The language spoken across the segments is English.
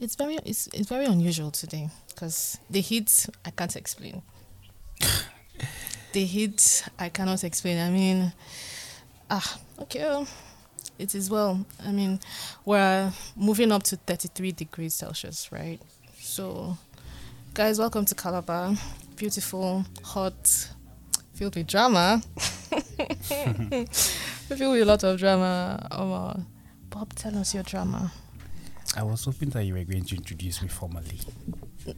It's very it's it's very unusual today because the heat I can't explain. the heat I cannot explain. I mean, ah, okay, it is well. I mean, we're moving up to 33 degrees Celsius, right? So, guys, welcome to Calabar. Beautiful, hot, filled with drama. filled with a lot of drama. Um, Bob, tell us your drama. I was hoping that you were going to introduce me formally.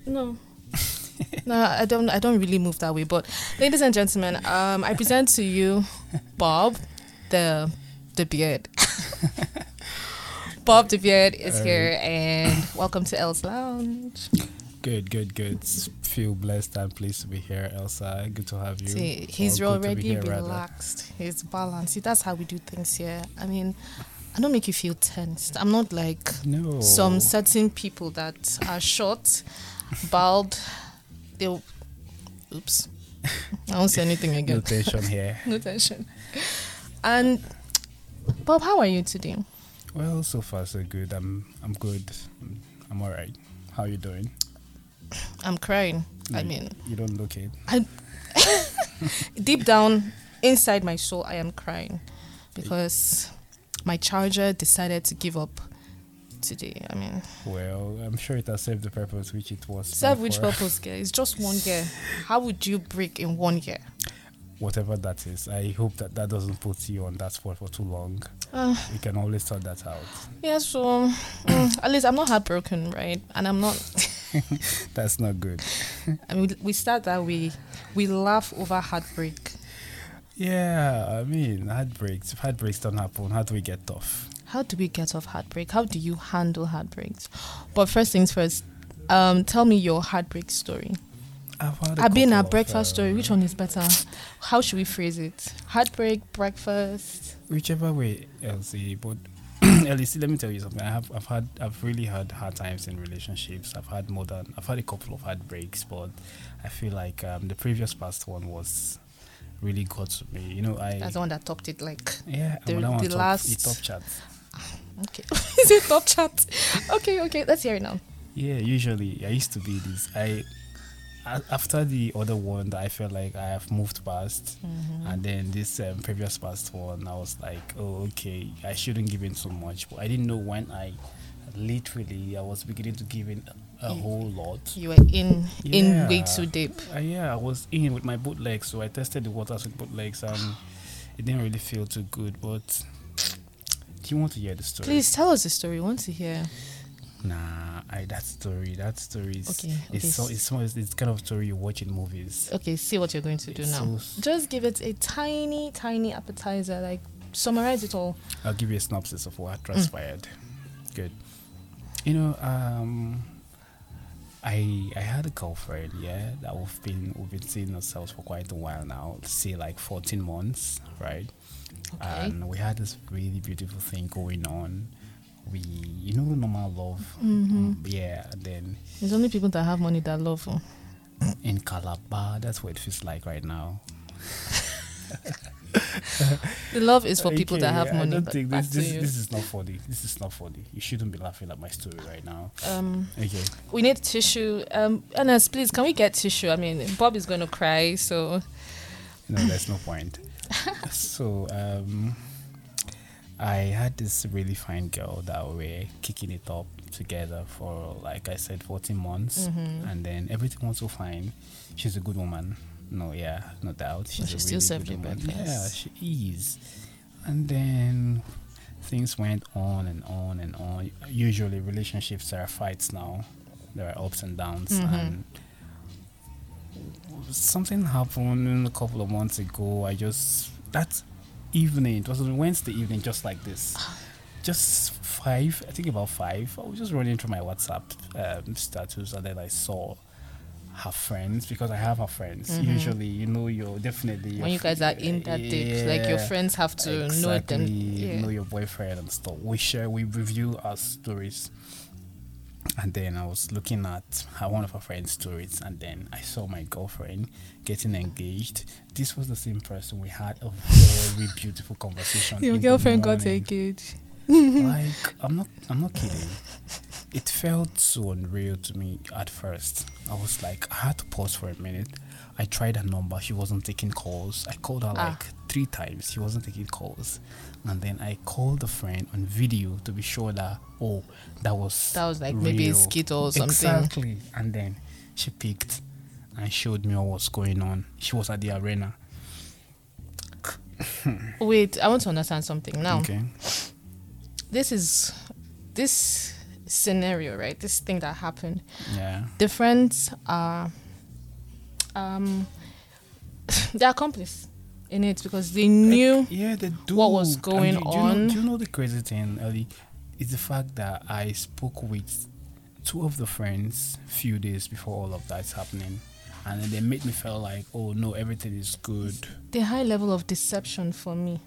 No. no, I don't. I don't really move that way. But, ladies and gentlemen, um, I present to you Bob, the the beard. Bob the beard is Uh, here, and welcome to El's Lounge. Good, good, good. Feel blessed and pleased to be here, Elsa. Good to have you. See, he's be already here, rather. relaxed. He's balanced. See, that's how we do things here. I mean, I don't make you feel tensed. I'm not like No. some certain people that are short, bald. They'll. Oops. I won't say anything again. no tension here. no tension. And Bob, how are you today? Well, so far so good. I'm I'm good. I'm all right. How are you doing? I'm crying. I mean, you don't look it. I, deep down inside my soul, I am crying because my charger decided to give up today. I mean, Well, I'm sure it has served the purpose which it was. serve which purpose, girl? It's just one year. How would you break in one year? Whatever that is, I hope that that doesn't put you on that spot for too long. Uh, We can always sort that out. yeah, so mm, at least I'm not heartbroken, right? And I'm not. That's not good. I mean, we start that we we laugh over heartbreak. Yeah, I mean, heartbreaks. If heartbreaks don't happen, how do we get off? How do we get off heartbreak? How do you handle heartbreaks? But first things first, um, tell me your heartbreak story. I've I've been a breakfast uh, story. Which one is better? How should we phrase it? Heartbreak, breakfast. Whichever way, Elsie. But Elsie, let me tell you something. I have, I've had, I've really had hard times in relationships. I've had more than, I've had a couple of heartbreaks, but I feel like um, the previous past one was really got to me. You know, I That's the one that topped it. Like yeah, the- the top, last- top chat. okay, is it top chat? Okay, okay. Let's hear it now. Yeah, usually I used to be this. I after the other one that I felt like I have moved past, Mm-hmm. and then this um, previous past one, I was like, oh okay, I shouldn't give in so much, but I didn't know when I literally I was beginning to give in a You- whole lot. You were in in way too deep. Uh, yeah, I was in with my bootlegs, so I tested the waters with bootlegs, and it didn't really feel too good. But do you want to hear the story? Please tell us the story. We want to hear. Nah, I that story, that story is Okay, it's so it's so it's, kind of story you watch in movies. Okay, see what you're going to do It's now. so- Just give it a tiny, tiny appetizer. Like summarize it all. I'll give you a synopsis of Mm. what transpired. Good. You know, um, I I had a girlfriend, yeah, that we've been we've been seeing ourselves for quite a while now. Say like fourteen months, right? Okay. And we had this really beautiful thing going on. We, you know, normal love, Mm-hmm. Mm, yeah. Then There's only people that have money that love. oh. in Calabar, that's what it feels like right now. The love is for people that have money. I don't but think this this, this is not funny. This is not funny. You shouldn't be laughing at my story right now. um, Okay. we need tissue. Um, Ernest, please, can we get tissue? I mean, Bob is going to cry, so No, there's no point. so um, I had this really fine girl that we were kicking it up together for like I said, 14 months, Mhm. and then everything was so fine. She's a good woman. No, yeah, no doubt. She's she a still really served good woman. breakfast. Yeah, she is. And then things went on and on and on. Usually, relationships there are fights now. There are ups and downs, Mhm. and something happened a couple of months ago. I just that evening, it was on Wednesday evening, just like this. Just five, I think about five. I was just running through my WhatsApp um, status, and then I saw her friends because I have her friends. Mhm. Usually, you know, you're definitely when you guys are in that deep, like your friends have to know them. exactly, Yeah. know your boyfriend and stuff. We share, we review our stories. And then I was looking at her, one of her friend's stories, and then I saw my girlfriend getting engaged. This was the same person. We had a very beautiful conversation. Your girlfriend got engaged. Like I'm not, I'm not kidding. it felt so unreal to me at first. I was like, I had to pause for a minute. I tried her number. She wasn't taking calls. I called her Ah. like three times. She wasn't taking calls. And then I called a friend on video to be sure that, oh, that was. That was like maybe a real. skit or something. Exactly. And then she picked and showed me what was going on. She was at the arena. Wait, I want to understand something now. Okay. This is this scenario, right? This thing that happened. Yeah. The friends are um they're accomplice in it because they knew Yeah, they do. what was And going do, do You on. know, do you know the crazy thing, Ellie? Is the fact that I spoke with two of the friends few days before all of that's happening. And then they made me feel like, oh no, everything is good. the high level of deception for me.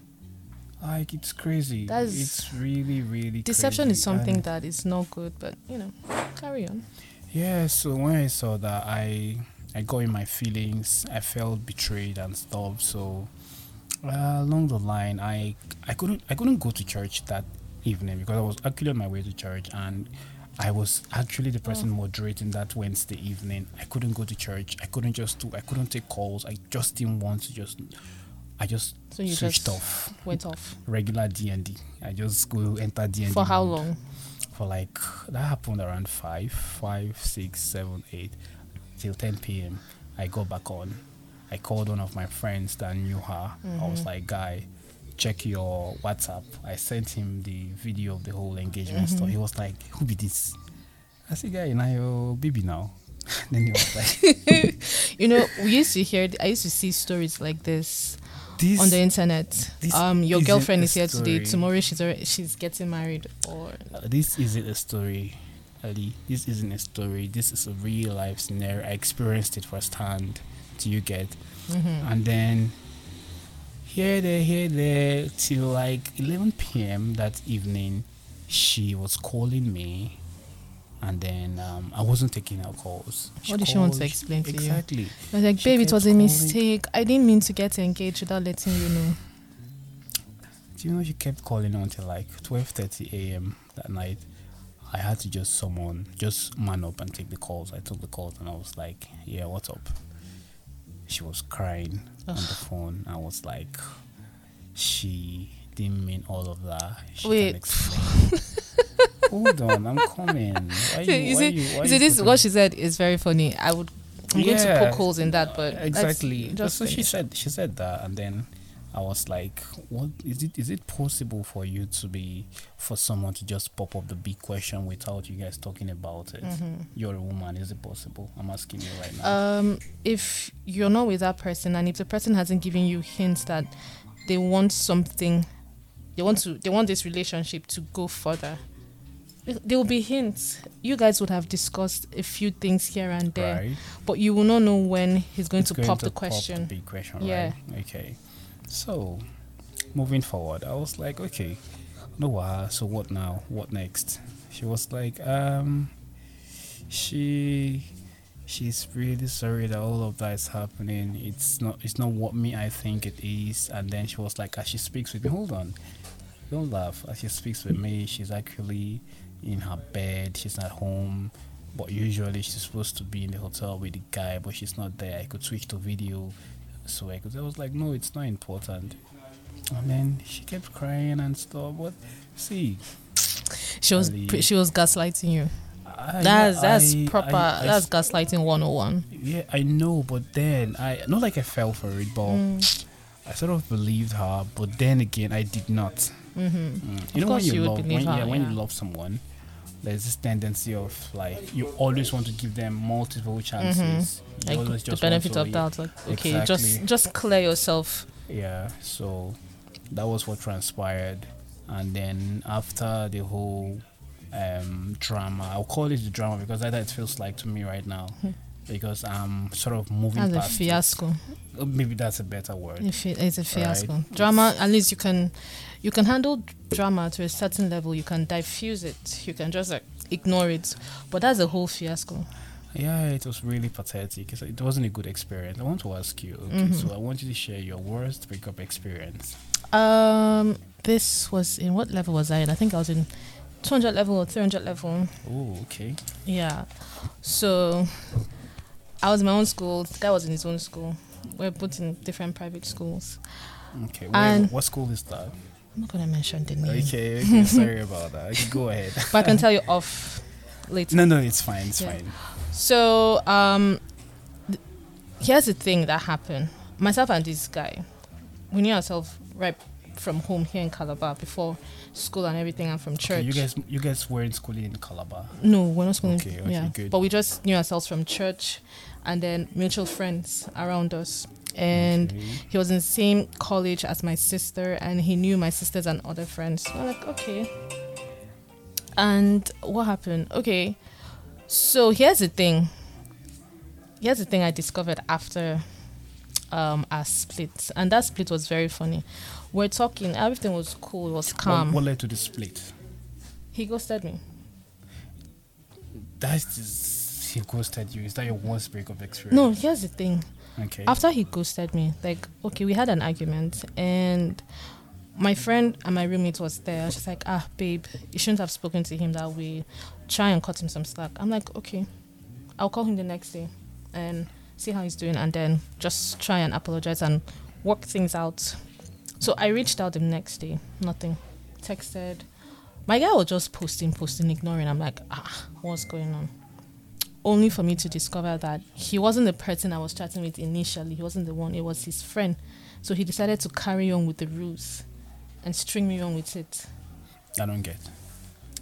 Like it's crazy. That's- it's really, really Deception is something that is not good, but you know, carry on. Yeah, so when I saw that, I I got in my feelings. I felt betrayed and stuff. So uh, along the line, I I couldn't I couldn't go to church that evening because I was actually on my way to church and I was actually the person moderating that Wednesday evening. I couldn't go to church. I couldn't just do. I couldn't take calls. I just didn't want to just. I just So you switched just off went off. regular D and D. I just go enter D and D. For how long? for like that happened around five, five, six, seven, eight, till ten p.m. I got back on. I called one of my friends that knew her. I was mm-hmm. like, "Guy, check your WhatsApp." I sent him the video of the whole engagement stuff. He mm-hmm. was like, "Who be this?" I said, "Guy, now your baby now." then he was like, You know, we used to hear. I used to see stories like this "This on the internet. Um, your girlfriend is here today. Tomorrow she's already, she's getting married, or Uh, this isn't a story, Ali. This isn't a story. This is a real life scenario. I experienced it firsthand. Do you get? Mm-hmm. And then here, there, here, there, till like 11 p.m. that evening, she was calling me. And then um, I wasn't taking her calls. What did she want to explain to you? exactly. I was like, She babe, it was a mistake. I didn't mean to get engaged without letting you know. Do you know she kept calling until like 12:30 a.m. that night? I had to just summon, just man up and take the calls. I took the calls and I was like, "Yeah, what's up?" She was crying on the phone. I was like, "She didn't mean all of that." She Wait. Hold on, I'm coming. Why you, you see, you, you see this what she said is very funny. I would. I'm going to Yeah. poke holes in that, but exactly. Just so she said she said that, and then I was like, "What is it? Is it possible for you to be for someone to just pop up the big question without you guys talking about it? Mm-hmm. You're a woman. Is it possible? I'm asking you right now. um, if you're not with that person and if the person hasn't given you hints that they want something they want to they want this relationship to go further there will be hints you guys would have discussed a few things here and there right? but you will not know when he's going to pop the question big question. Yeah. Right? Okay. So, moving forward, I was like, okay, no, uh, so what now? What next? She was like, um, she, she's really sorry that all of that is happening. It's not, it's not what me I think it is. And then she was like, as she speaks with me, hold on, don't laugh. As she speaks with me, she's actually in her bed. She's not home. But usually she's supposed to be in the hotel with the guy, but she's not there. I could switch to video, so I could. I was like, no, it's not important. And then she kept crying and stuff. But see, she was Ali. she was gaslighting you I, that's that's I- proper I- that's gaslighting 101 yeah, I know, but then I not like I fell for it, but Mm. I sort of believed her. But then again, I did not. Mm-hmm. Mm. You know when you, you love when, her, yeah, when yeah. you love someone, there's this tendency of like you always want to give them multiple chances. Mm-hmm. like the benefit of doubt like okay Exactly. just just clear yourself Yeah, so that was what transpired, and then after the whole um, drama, I'll call it the drama because that's what it feels like to me right now. Because I'm sort of moving Hmm. that's a past it. fiasco Uh, Maybe that's a better word. It's a fiasco. Right. Drama, at least you can, you can handle drama to a certain level. You can diffuse it. You can just like ignore it. But that's a whole fiasco. Yeah, it was really pathetic. It wasn't a good experience. I want to ask you. Okay, Mm-hmm. so I want you to share your worst breakup experience. Um, this was in what level was I in? I think I was in 200 level or 300 level. Oh, okay. Yeah. So I was in my own school. The guy was in his own school. We're both in different private schools. Okay. Where, And- what school is that? I'm not gonna mention the name, Okay. Okay. sorry about that. Okay, go ahead. but I can tell you off later. No, no, it's fine. It's Yeah. fine. So um, th- here's the thing that happened. Myself and this guy, we knew ourselves right from home here in Calabar before school and everything, and from church. Okay, you guys, you guys were in school in Calabar. No, we're not schooling. Okay, okay, yeah, good. but we just knew ourselves from church, and then mutual friends around us. And Okay. he was in the same college as my sister, and he knew my sisters and other friends. So I'm like, okay. And what happened? Okay, so here's the thing. Here's the thing I discovered after um our split, and that split was very funny. We're talking, everything was cool, it was calm. What, what led to the split? he ghosted me. That's just, he ghosted you. Is that your worst breakup experience? No, here's the thing. Okay. after he ghosted me, like, okay, we had an argument, and my friend and my roommate was there. She's like, ah, babe, you shouldn't have spoken to him that way. Try and cut him some slack. I'm like, okay, I'll call him the next day and see how he's doing, and then just try and apologize and work things out. So I reached out the next day, nothing. Texted. My guy was just posting, posting, ignoring. I'm like, ah, what's going on? Only for me to discover that he wasn't the person I was chatting with initially. He wasn't the one, it was his friend. So he decided to carry on with the ruse and string me on with it. I don't get.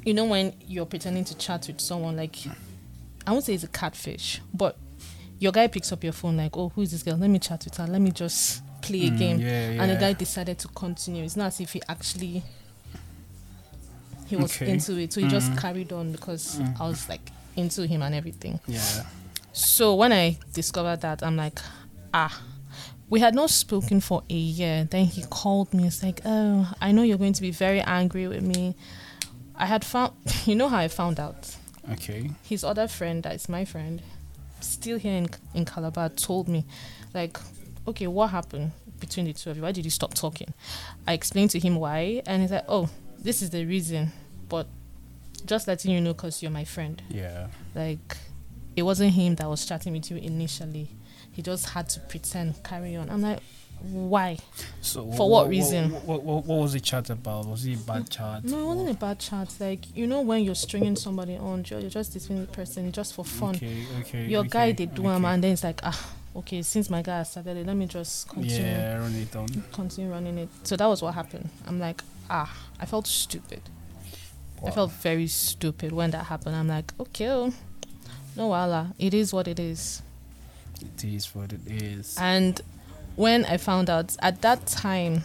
You know, when you're pretending to chat with someone, like, I won't say it's a catfish, but your guy picks up your phone, like, oh, who is this girl? Let me chat with her. Let me just play a Mm, game. Yeah, yeah. And the guy decided to continue. It's not as if he actually he was Okay. into it. So he just Mhm. carried on because Mhm. I was like into him and everything. Yeah. So when I discovered that, I'm like, ah, we had not spoken for a year. Then he called me. It's like, oh, I know you're going to be very angry with me. I had found, you know how I found out? Okay. His other friend, that is my friend, still here in, in Calabar, told me, like, okay, what happened between the two of you? Why did you stop talking? I explained to him why, and he's like, oh, this is the reason. But just letting you know, because you're my friend. Yeah. Like, it wasn't him that was chatting with you initially. He just had to pretend, carry on. I'm like, why? So For what reason? What, what, what was the chat about? Was it a bad chat? No, it wasn't a bad chat. Like, you know, when you're stringing somebody on, you're, you're just deceiving the person just for fun. Okay. Okay. Your okay, guy did do him, okay. and then it's like, ah, okay, since my guy has started it, let me just continue, Yeah, run it down. continue running it. So that was what happened. I'm like, ah, I felt stupid. I felt very stupid when that happened. I'm like, okay, oh, no, wala, it is what it is. It is what it is. And when I found out at that time,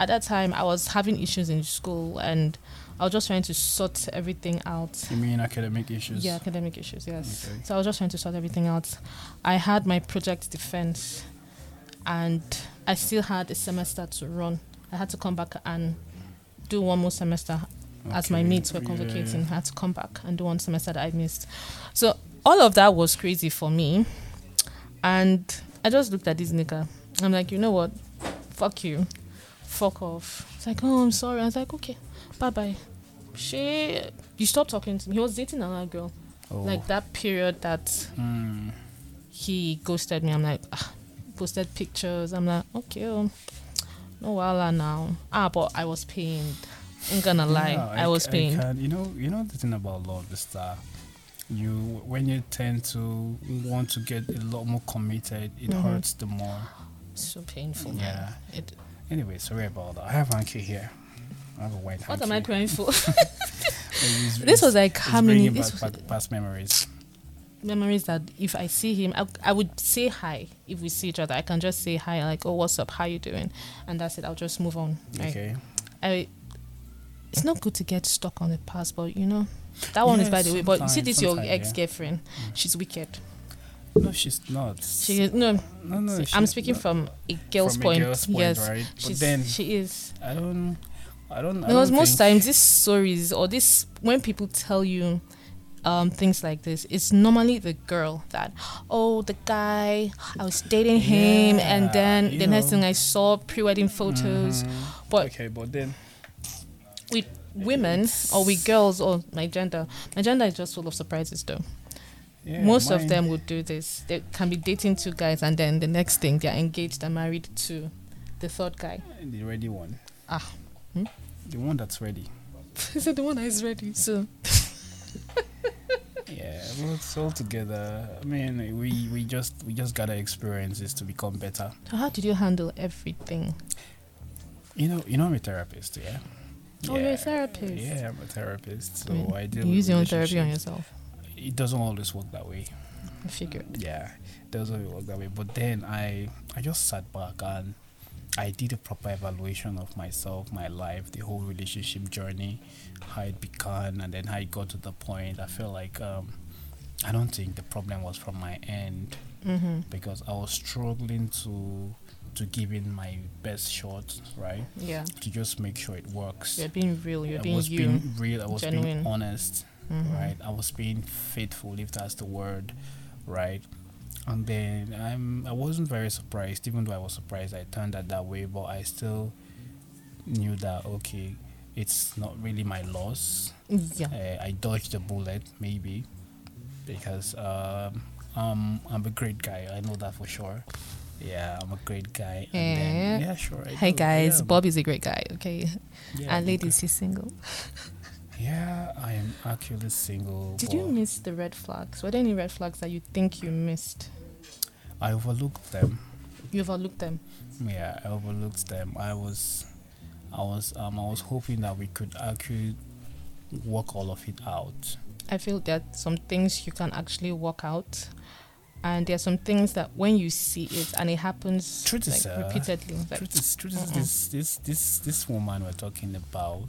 at that time I was having issues in school and I was just trying to sort everything out. You mean academic issues? Yeah, academic issues, yes. Okay. So I was just trying to sort everything out. I had my project defense and I still had a semester to run. I had to come back and do one more semester as my mates were yeah. convocating. I had to come back and do one semester that I missed. So all of that was crazy for me. And I just looked at this nigga. I'm like, you know what? Fuck you. Fuck off. It's like, oh, I'm sorry. I was like, okay, bye bye. She, you stopped talking to me. He was dating another girl. Oh. Like that period that Hmm. he ghosted me. I'm like, ah, posted pictures. I'm like, okay, oh, no wala now. Ah, but I was pained. Ain't gonna lie, Yeah, I, was pained. you know, you know the thing about love is that you, when you tend to want to get a lot more committed, it Mhm. hurts the more. so painful. man. Yeah. It, Anyway, sorry about that. I have hanky here. I have a white hanky. what am I crying for? It's- this was like how many this back, was past memories. memories that if I see him, I, I would say hi. If we see each other, I can just say hi, like, oh, what's up? How you doing? And that's it. I'll just move on. Okay. I, it's not good to get stuck on the past, but you know, that one is by the way. But you see, this your ex girlfriend. She's wicked. No, she's not. She is no. no, no. I'm speaking from a girl's from point. A girl's point, yes, right? But she's then she is. I don't. I don't. I Because don't most times these stories or this when people tell you um, things like this, it's normally the girl that, oh, the guy, I was dating him, and then the next thing I saw pre-wedding photos. Mhm. But okay, but then women or we girls or my gender, my gender is just full of surprises though. Yeah, Most of them would do this. They can be dating two guys and then the next thing they're engaged and married to the third guy. The ready one. Ah. Hmm? The one that's ready. Is it the one that is ready? So Yeah, well, it's all together. I mean, we we just we just gotta experience this to become better. So how did you handle everything? You know, you know, I'm a therapist. Yeah. Oh, you're a therapist. Yeah, I'm a therapist. So I mean, I deal you use your own therapy on yourself. It doesn't always work that way. I figured. Yeah, it doesn't always work that way. But then I I just sat back and I did a proper evaluation of myself, my life, the whole relationship journey, how it began, and then how it got to the point. I feel like um, I don't think the problem was from my end Mm-hmm. because I was struggling to to give in my best shot, right? Yeah. To just make sure it works. You're being real. You're I being was you. being real. I was being genuine. honest, Mhm. right? I was being faithful, if that's the word, right? And then I'm I wasn't very surprised, even though I was surprised I turned out that way, but I still knew that okay, it's not really my loss. Yeah. Uh, I dodged a bullet, maybe, because um, um, I'm a great guy. I know that for sure. Yeah, I'm a great guy. And then, yeah, sure. I Hey do. guys, yeah, Bob is a great guy. Okay, yeah, and ladies, he's single. Yeah, I am actually single. Did you miss the red flags? Were there any red flags that you think you missed? I overlooked them. You overlooked them. Yeah, I overlooked them. I was, I was, um, I was hoping that we could actually work all of it out. I feel that some things you can actually work out, and there are some things that when you see it and it happens Truth like is, uh, repeatedly, like truth is, truth is this, this, this, this woman we're talking about.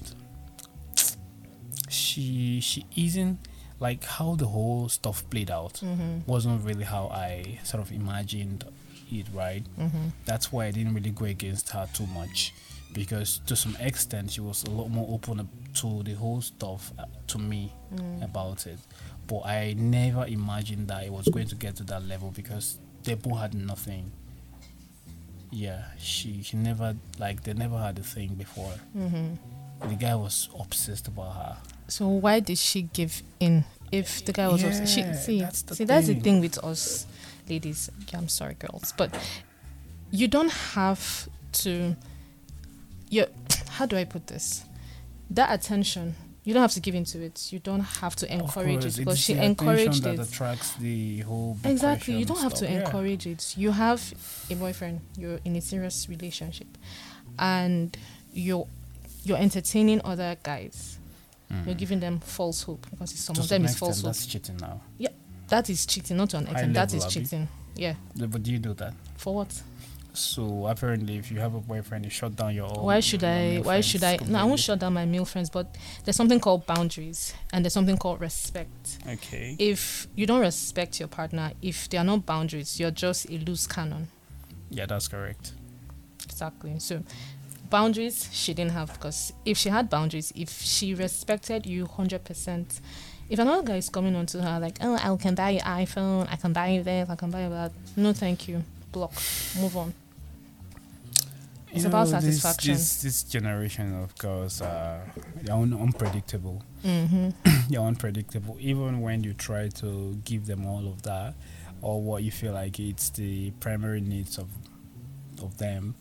She, she isn't like how the whole stuff played out. Mhm, Wasn't really how I sort of imagined it, right? mhm. that's why I didn't really go against her too much because to some extent she was a lot more open to the whole stuff uh, to me Mm. about it but I never imagined that it was going to get to that level because both had nothing yeah she she never like they never had a thing before Mhm. the guy was obsessed about her So why did she give in? If the guy was also, she see that's the see that's the thing. thing with us ladies. Yeah, I'm sorry, girls, but you don't have to. You how do I put this? That attention. You don't have to give into it. You don't have to encourage course, it because she encouraged that it. attracts the whole Exactly. You don't have to stuff. Yeah. encourage it. You have a boyfriend. You're in a serious relationship, and you're you're entertaining other guys. You're Mm. giving them false hope because some To of them is false hope. that's cheating now Yeah, That is cheating, not to an High extent. That is cheating. Yeah, But do you do that? For what? So apparently, if you have a boyfriend, you shut down your why should I? Why should I? friends No, I won't shut down my male friends. But there's something called boundaries, and there's something called respect. Okay. If you don't respect your partner, if there are no boundaries, you're just a loose cannon. Yeah, that's correct. Exactly. So, boundaries she didn't have because if she had boundaries, if she respected you hundred percent, if another guy is coming onto her like, oh, I can buy you iPhone, I can buy you this, I can buy you that, no, thank you, block, move on. It's You about know, this- satisfaction. This, this generation of girls are they're un- unpredictable. Mm-hmm. they're unpredictable. Even when you try to give them all of that, or what you feel like it's the primary needs of of them,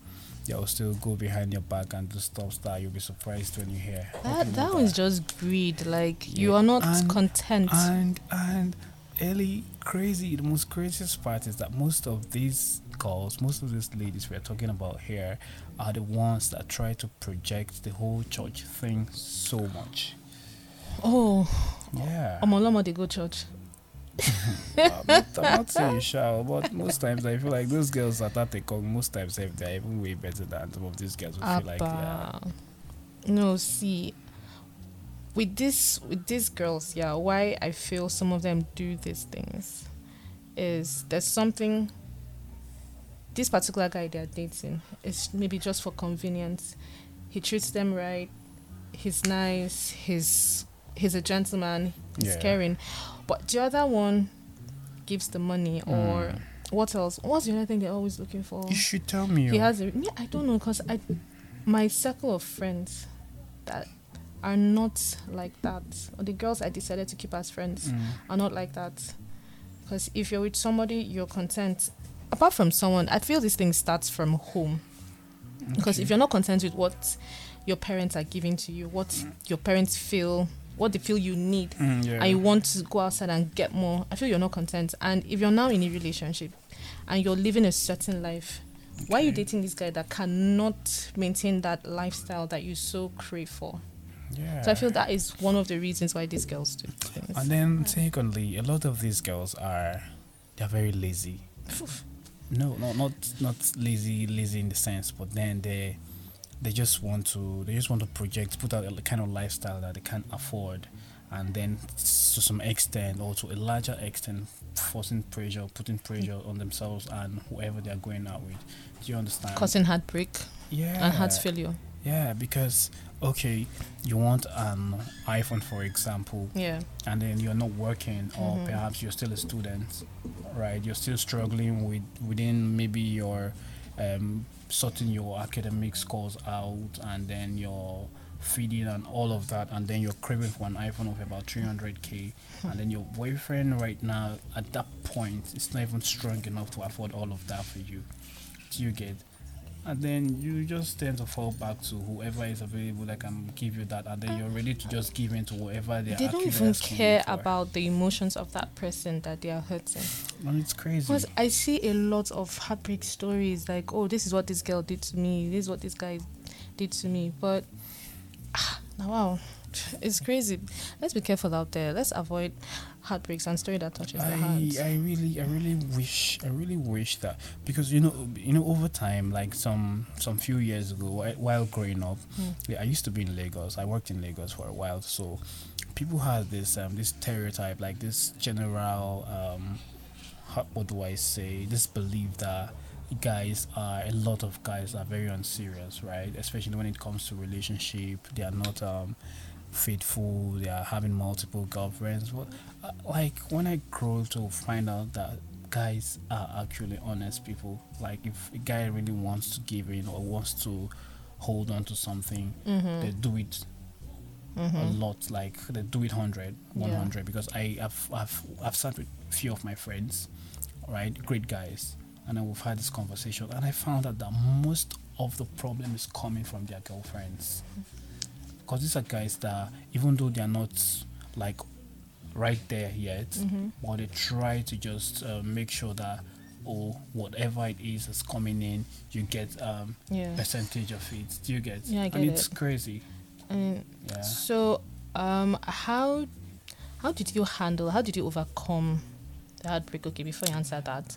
they'll still go behind your back and do stuff that you'll be surprised when you hear. That that was just greed. Like you are not and- content. And and Ellie, crazy. The most craziest part is that most of these girls, most of these ladies we're talking about here, are the ones that try to project the whole church thing so much. oh, Yeah. Omolomo they go church. I'm, not, I'm not saying you shall, but most times I feel like those girls at that they come, most times if they're even way better than some of these girls. We feel like yeah. No, see, with this with these girls, yeah, why I feel some of them do these things is there's something. This particular guy they're dating is maybe just for convenience. He treats them right. He's nice. He's he's a gentleman. He's Yeah. caring. But the other one gives the money or Mm. what else? What's the other thing they're always looking for? You should tell me. He oh. has a me. I don't know because I, my circle of friends that are not like that. Or the girls I decided to keep as friends Mm. are not like that. Because if you're with somebody, you're content. Apart from someone, I feel this thing starts from home. Because if you're not content with what your parents are giving to you, what your parents feel, what they feel you need, Mm, yeah. and you want to go outside and get more, I feel you're not content. And if you're now in a relationship and you're living a certain life, why are you dating this guy that cannot maintain that lifestyle that you so crave for? yeah. So I feel that is one of the reasons why these girls do things. And then secondly, a lot of these girls are they're very lazy. No, no, not not lazy, lazy in the sense, but then they they just want to they just want to project, put out a kind of lifestyle that they can't afford, and then to some extent or to a larger extent, forcing pressure, putting pressure on themselves and whoever they are going out with. Do you understand? Causing heartbreak yeah, and heart failure. yeah, because okay, you want an iPhone, for example, Yeah. and then you're not working or Mhm. perhaps you're still a student right you're still struggling with within maybe your um, sorting your academic scores out and then you're feeding and all of that and then you're craving for an iphone of about 300k and then your boyfriend right now at that point is not even strong enough to afford all of that for you do you get and then you just tend to fall back to whoever is available that can give you that and then you're ready to just give in to whatever they, are. They don't even care about the emotions of that person that they are hurting. And it's crazy. Because I see a lot of heartbreak stories like, oh, this is what this girl did to me, this is what this guy did to me. But, ah, now, wow, it's crazy. Let's be careful out there. Let's avoid heartbreaks and story that touches the heart. I, I really I really wish I really wish that because you know you know over time like some some few years ago while growing up Hmm. yeah, I used to be in Lagos I worked in Lagos for a while so people had this um this stereotype like this general um how, what do I say this belief that guys are a lot of guys are very unserious right especially when it comes to relationship they are not um faithful they are having multiple girlfriends but uh, like when i grow to find out that guys are actually honest people like if a guy really wants to give in or wants to hold on to something Mm-hmm. they do it a lot like they do it 100 Yeah. 100 because i have I've, I've sat with a few of my friends right great guys and then we've had this conversation and i found out that most of the problem is coming from their girlfriends because these are guys that even though they're not like right there yet Mm-hmm. but they try to just uh, make sure that or whatever it is that's coming in you get um Yeah. percentage of it do you get Yeah, I get and it's it. crazy And yeah So, um, how how did you handle? How did you overcome the heartbreak? Okay, before you answer that,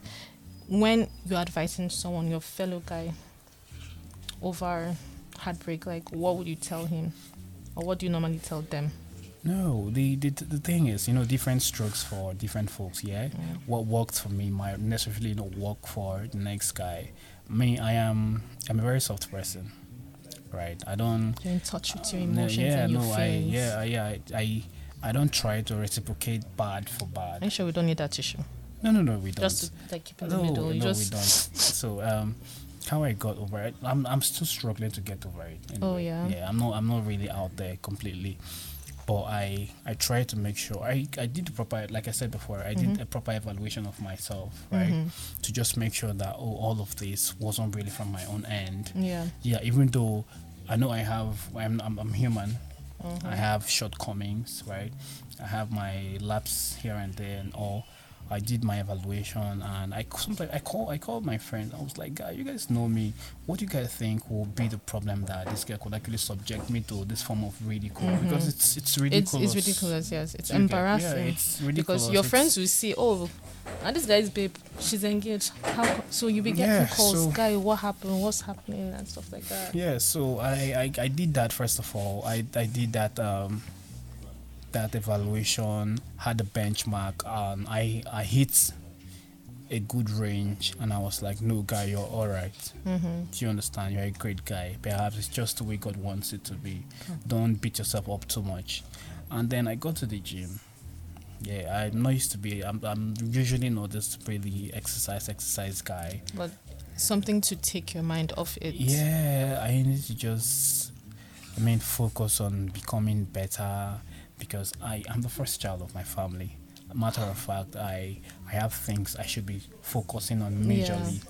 when you're advising someone, your fellow guy, over heartbreak, like what would you tell him, or what do you normally tell them? No, the, the the thing is, you know, different strokes for different folks. Yeah, Mm. what worked for me might necessarily not work for the next guy. Me, I am I'm a very soft person, right? I don't. You're in touch with your uh, no, emotions yeah, and your no, I yeah, yeah, I, I I don't try to reciprocate bad for bad. Are you sure we don't need that tissue? No, no, no, we don't. Just to, like keep in the middle. No, just we don't. So, um, how I got over it, I'm I'm still struggling to get over it. Oh, yeah? Yeah, I'm not I'm not really out there completely, but I I try to make sure I I did the proper like I said before I Mhm. did a proper evaluation of myself right Mhm. to just make sure that oh all of this wasn't really from my own end. Yeah. Yeah, even though I know I have I'm I'm, I'm human. Mhm. I have shortcomings, right? I have my laps here and there and all. I did my evaluation and I sometimes I call I called my friend. I was like, "Guy, you guys know me. What do you guys think will be the problem that this guy could actually subject me to this form of ridicule? Because Mhm. it's it's It's, ridiculous. it's ridiculous, yes. It's get- embarrassing. Yeah, it's ridiculous. because your It's- friends will see, oh, and this guy's babe, she's engaged. How co- so you be getting Yeah, calls, so- guy, what happened? What's happening and stuff like that. Yeah, so I, I, I did that first of all. I, I did that um that evaluation, had a benchmark, and I I hit a good range, and I was like, no, guy, you're all right. Mm-hmm. Do you understand? You're a great guy. Perhaps it's just the way God wants it to be. Don't beat yourself up too much. And then I go to the gym. Yeah, I'm not used to be. I'm, I'm usually not this really exercise exercise guy. But something to take your mind off it. Yeah, I need to just I mean, focus on becoming better because I am the first child of my family. Matter of fact, I I have things I should be focusing on majorly.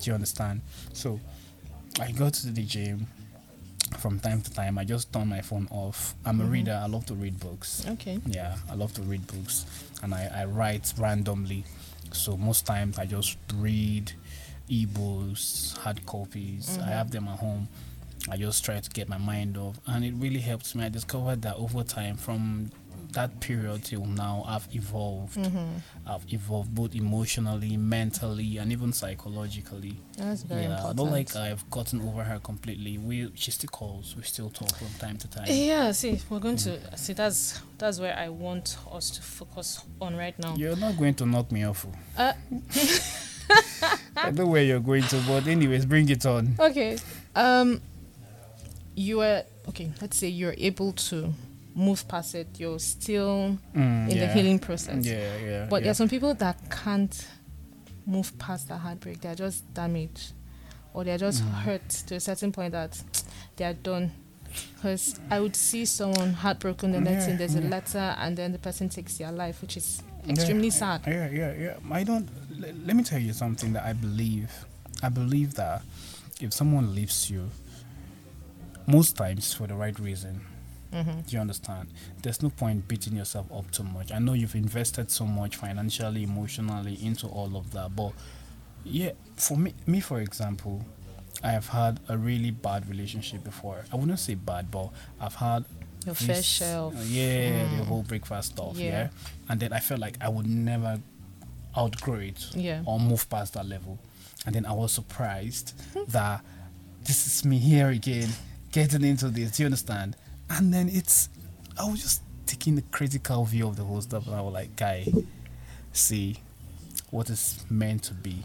Do you understand? So I go to the gym from time to time. I just turn my phone off. I'm a Mhm. reader. I love to read books. Okay. Yeah, I love to read books, and I, I write randomly. So most times I just read ebooks, hard copies. I Mhm. have them at home. I just try to get my mind off, and it really helps me. I discovered that over time, from that period till now, I've evolved. Mm-hmm. I've evolved both emotionally, mentally, and even psychologically. That's very yeah, important. not like I've gotten over her completely. We she still calls. We still talk from time to time. Yeah, see, we're going Mm. to see. That's that's where I want us to focus on right now. You're not going to knock me off. oh. Uh, I know where you're going to, but anyways, bring it on. okay. Um, you are okay. Let's say you're able to move past it. You're still Mm, in the healing process. Yeah, yeah. But yeah. there are some people that can't move past that heartbreak. They're just damaged, or they're just Mm. hurt to a certain point that they are done. Because I would see someone heartbroken, the next Yeah, thing there's a letter, and then the person takes their life, which is Yeah, extremely sad. Yeah, yeah, yeah. I don't. L- let me tell you something that I believe. I believe that if someone leaves you, most times for the right reason, Mm-hmm. do you understand? There's no point beating yourself up too much. I know you've invested so much financially, emotionally into all of that, but yeah, for me, me for example, I have had a really bad relationship before. I wouldn't say bad, but I've had Your fair this- share of yeah, the Mm. whole breakfast stuff. Yeah. Yeah. and then I felt like I would never outgrow it yeah. or move past that level. And then I was surprised that this is me here again, getting into this. Do you understand? And then it's, I was just taking the critical view of the whole stuff, and I was like, guy, see, what is meant to be,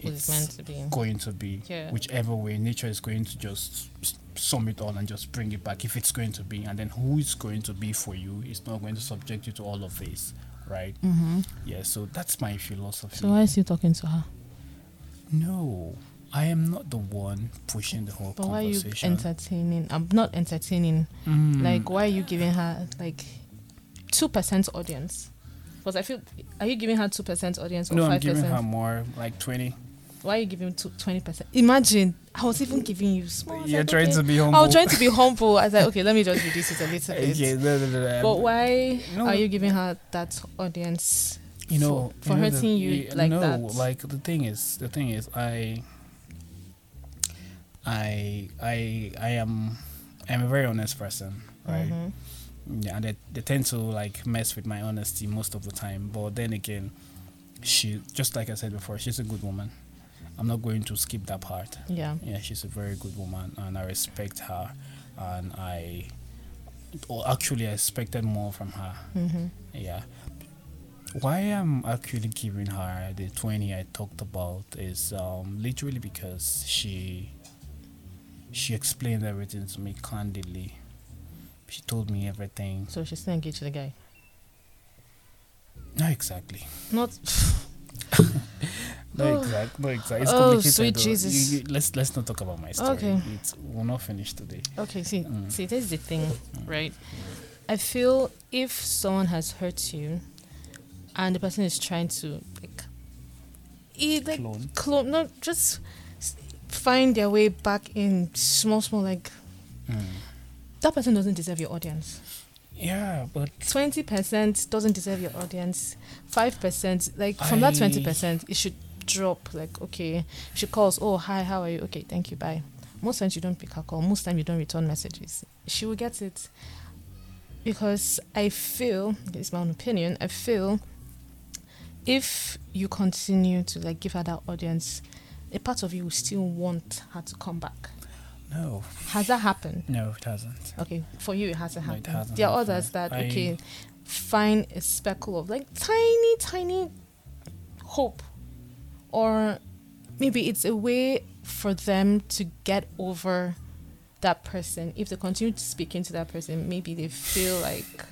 What it's meant to be. going to be. Yeah. Whichever way, nature is going to just sum it all and just bring it back if it's going to be. And then who is going to be for you is not going to subject you to all of this, right? Mm-hmm. Yeah, so that's my philosophy. So why is he talking to her? No, I am not the one pushing the whole But why are you conversation. entertaining? I'm not entertaining. Mm, Like, why are you giving her like two percent audience? Because I feel, are you giving her two percent audience or no, I'm five giving her more, like 20. Why are you giving twenty percent? Imagine, I was even giving you small. You're like, trying okay. to be humble. I was trying to be humble. I was like, okay, let me just reduce it a little bit. No, no, no, But why are you giving her that audience? you know, for, for you know the- hurting you yeah, like no, that? like the thing is, the thing is, I, I, I, I am, I'm a very honest person, right? Mhm. Yeah, and they, they tend to like mess with my honesty most of the time. But then again, she, just like I said before, she's a good woman. I'm not going to skip that part. Yeah. Yeah, she's a very good woman, and I respect her, and I, or actually, I expected more from her. hmm Yeah. Why I'm actually giving her the 20 I talked about is um, literally because she she explained everything to me candidly. She told me everything. So she's still engaged to the guy. Not exactly. Not. Not Oh. exactly. Not exactly. It's Oh, complicated. sweet. Jesus. You- you- let's let's not talk about my story. Okay. It's we're not finished today. Okay, see, Mm. see, this is the thing, right? I feel if someone has hurt you, and the person is trying to like, it, like Clone. clone, not just find their way back in small, small, like Mm. that person doesn't deserve your audience. Yeah, but Twenty percent doesn't deserve your audience. Five percent, like from that twenty percent, it should drop. Like okay, she calls, oh hi, how are you? Okay, thank you, bye. Most times you don't pick her call. Most time you don't return messages. She will get it because I feel it's my own opinion. I feel if you continue to like give her that audience, a part of you will still want her to come back. no, Has that happened? no, it hasn't. Okay, for you it hasn't No, it happened. hasn't there are others that I- okay, find a speckle of like tiny, tiny hope, or maybe it's a way for them to get over that person. If they continue to speak into that person, maybe they feel like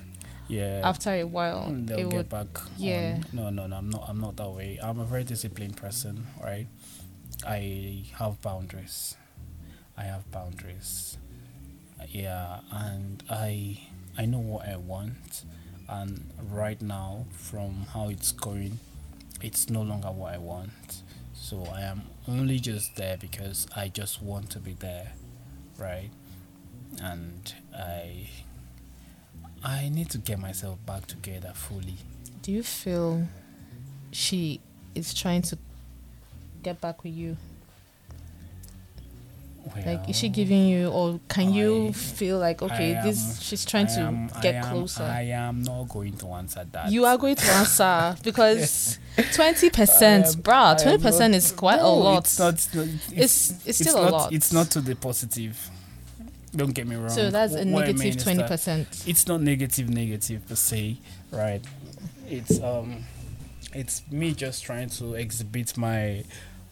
Yeah. after a while they'll would. get back. yeah. on- No, no, no. I'm not. I'm not that way. I'm a very disciplined person, right? I have boundaries. I have boundaries. yeah, and I I know what I want, and right now, from how it's going, it's no longer what I want. So I am only just there because I just want to be there, right? And I I need to get myself back together fully. Do you feel she is trying to get back with you? like is she giving you or can you feel like okay I this she's trying I to am- I get am- closer I am not going to answer that. you are going to answer because 20% I bruh 20% is quite a lot It's not. It's, it's it's still a not, lot It's not to the positive. Don't get me wrong. so that's a Wh- what I mean negative 20% It's not negative, negative per se, right? It's um, it's me just trying to exhibit my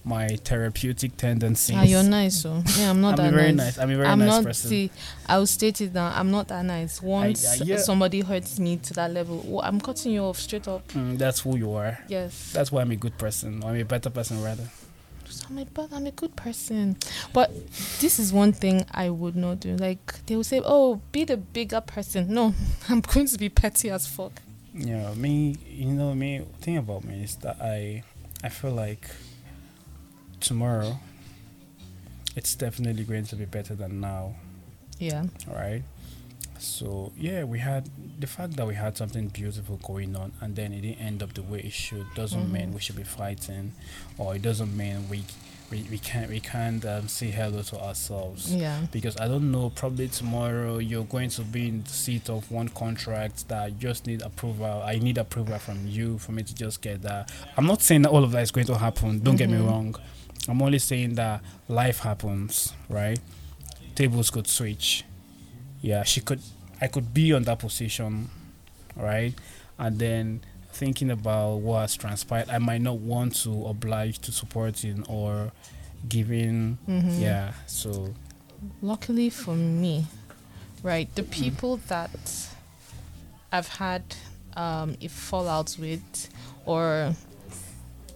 my therapeutic tendencies. ah you're nice so yeah i'm not I'm that very nice. nice. I'm a very I'm nice not person. see I'll state it now I'm not that nice once I- yeah. somebody hurts me to that level well, I'm cutting you off straight up Mm, that's who you are. yes That's why I'm a good person. Or I'm a better person rather. I'm a but I'm a good person. But this is one thing I would not do. Like they will say, "Oh, be the bigger person." No, I'm going to be petty as fuck. Yeah, me. You know me. Thing about me is that I, I feel like tomorrow. It's definitely going to be better than now. Yeah. right? So yeah, we had the fact that we had something beautiful going on, and then it didn't end up the way it should. Doesn't mean Mhm. we should be fighting, or it doesn't mean we we, we can't we can't um, say hello to ourselves. Yeah. Because I don't know, probably tomorrow you're going to be in the seat of one contract that I just need approval. I need approval from you for me to just get that. I'm not saying that all of that is going to happen. Don't get me Mhm. wrong. I'm only saying that life happens, right? Tables could switch. Yeah, she could. I could be on that position, right? And then thinking about what has transpired, I might not want to oblige to supporting or giving. Mhm. Yeah, so Luckily for me, right, Mm. the people that I've had um, a fallout with, or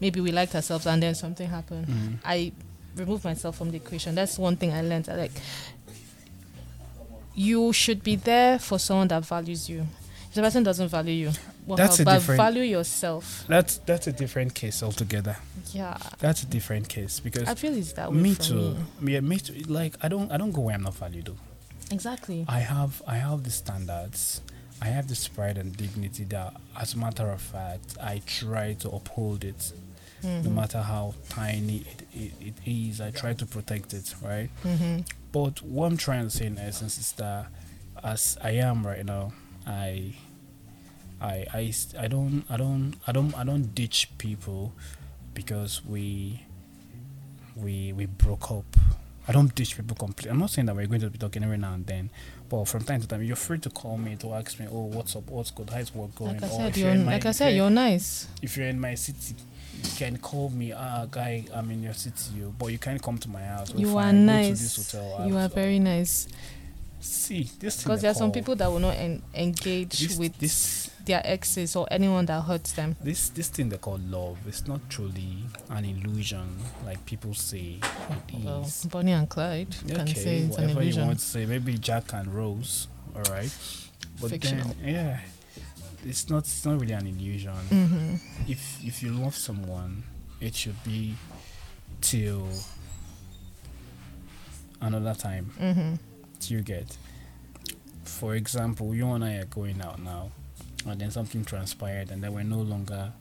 maybe we liked ourselves and then something happened. mm, I removed myself from the equation. That's one thing I learned. I like you should be there for someone that values you. If the person doesn't value you, well, That's a but different- value yourself. that's that's a different case altogether. Yeah, That's a different case because I feel it's that way me too. me. Yeah, me too. Like I don't I don't go where I'm not valued. Though. Exactly. I have I have the standards. I have this pride and dignity that, as a matter of fact, I try to uphold it, no Mhm. matter how tiny it, it, it is. I try to protect it, right? Mhm. But what I'm trying to say in essence is that, as I am right now, I, I, I, I don't, I don't, I don't, I don't ditch people because we, we, we broke up. I don't ditch people completely. I'm not saying that we're going to be talking every now and then, but from time to time, you're free to call me to ask me, "Oh, what's up? What's good? How's work going?" Like I said, you're in my- like I said, you're nice. if you're in my city, you can call me. Ah, guy, I'm in your city, you. But you can't come to my house. Oh, You are fine, go to this nice. hotel, You are very nice. See, this Because there are some people that will not en- engage this, with this their exes or anyone that hurts them. this this thing they call love. is not truly an illusion, like people say it is. Well, Bonnie and Clyde can say okay, it's an whatever you want to say, maybe Jack and Rose. All right, but Fictional. then yeah, it's not. It's not really an illusion. Mm-hmm. if if you love someone, it should be till another time. Mm-hmm. You get? For example, you and I are going out now, and then something transpired, and then we're no longer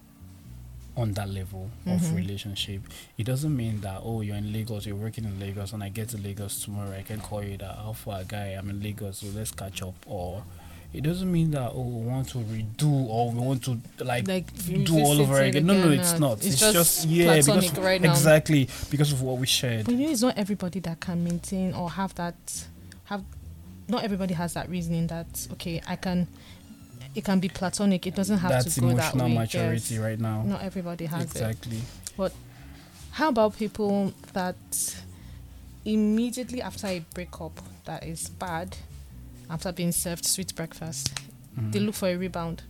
on that level of Mhm. relationship. It doesn't mean that oh you're in Lagos, you're working in Lagos, and I get to Lagos tomorrow, I can call you that far guy I'm in Lagos, so let's catch up. Or it doesn't mean that oh we want to redo or we want to like, Like do all over it again. No, no, it's not. it's It's, just just, yeah, because platonic right now. exactly because of what we shared. But you know, it's not everybody that can maintain or have that have. Not everybody has that reasoning that okay, I can. It can be platonic. It doesn't have That's to go that emotional way. maturity Yes. right now. Not everybody has it. exactly. But how about people that immediately after a breakup that is bad, after being served sweet breakfast, they Mhm. look for a rebound?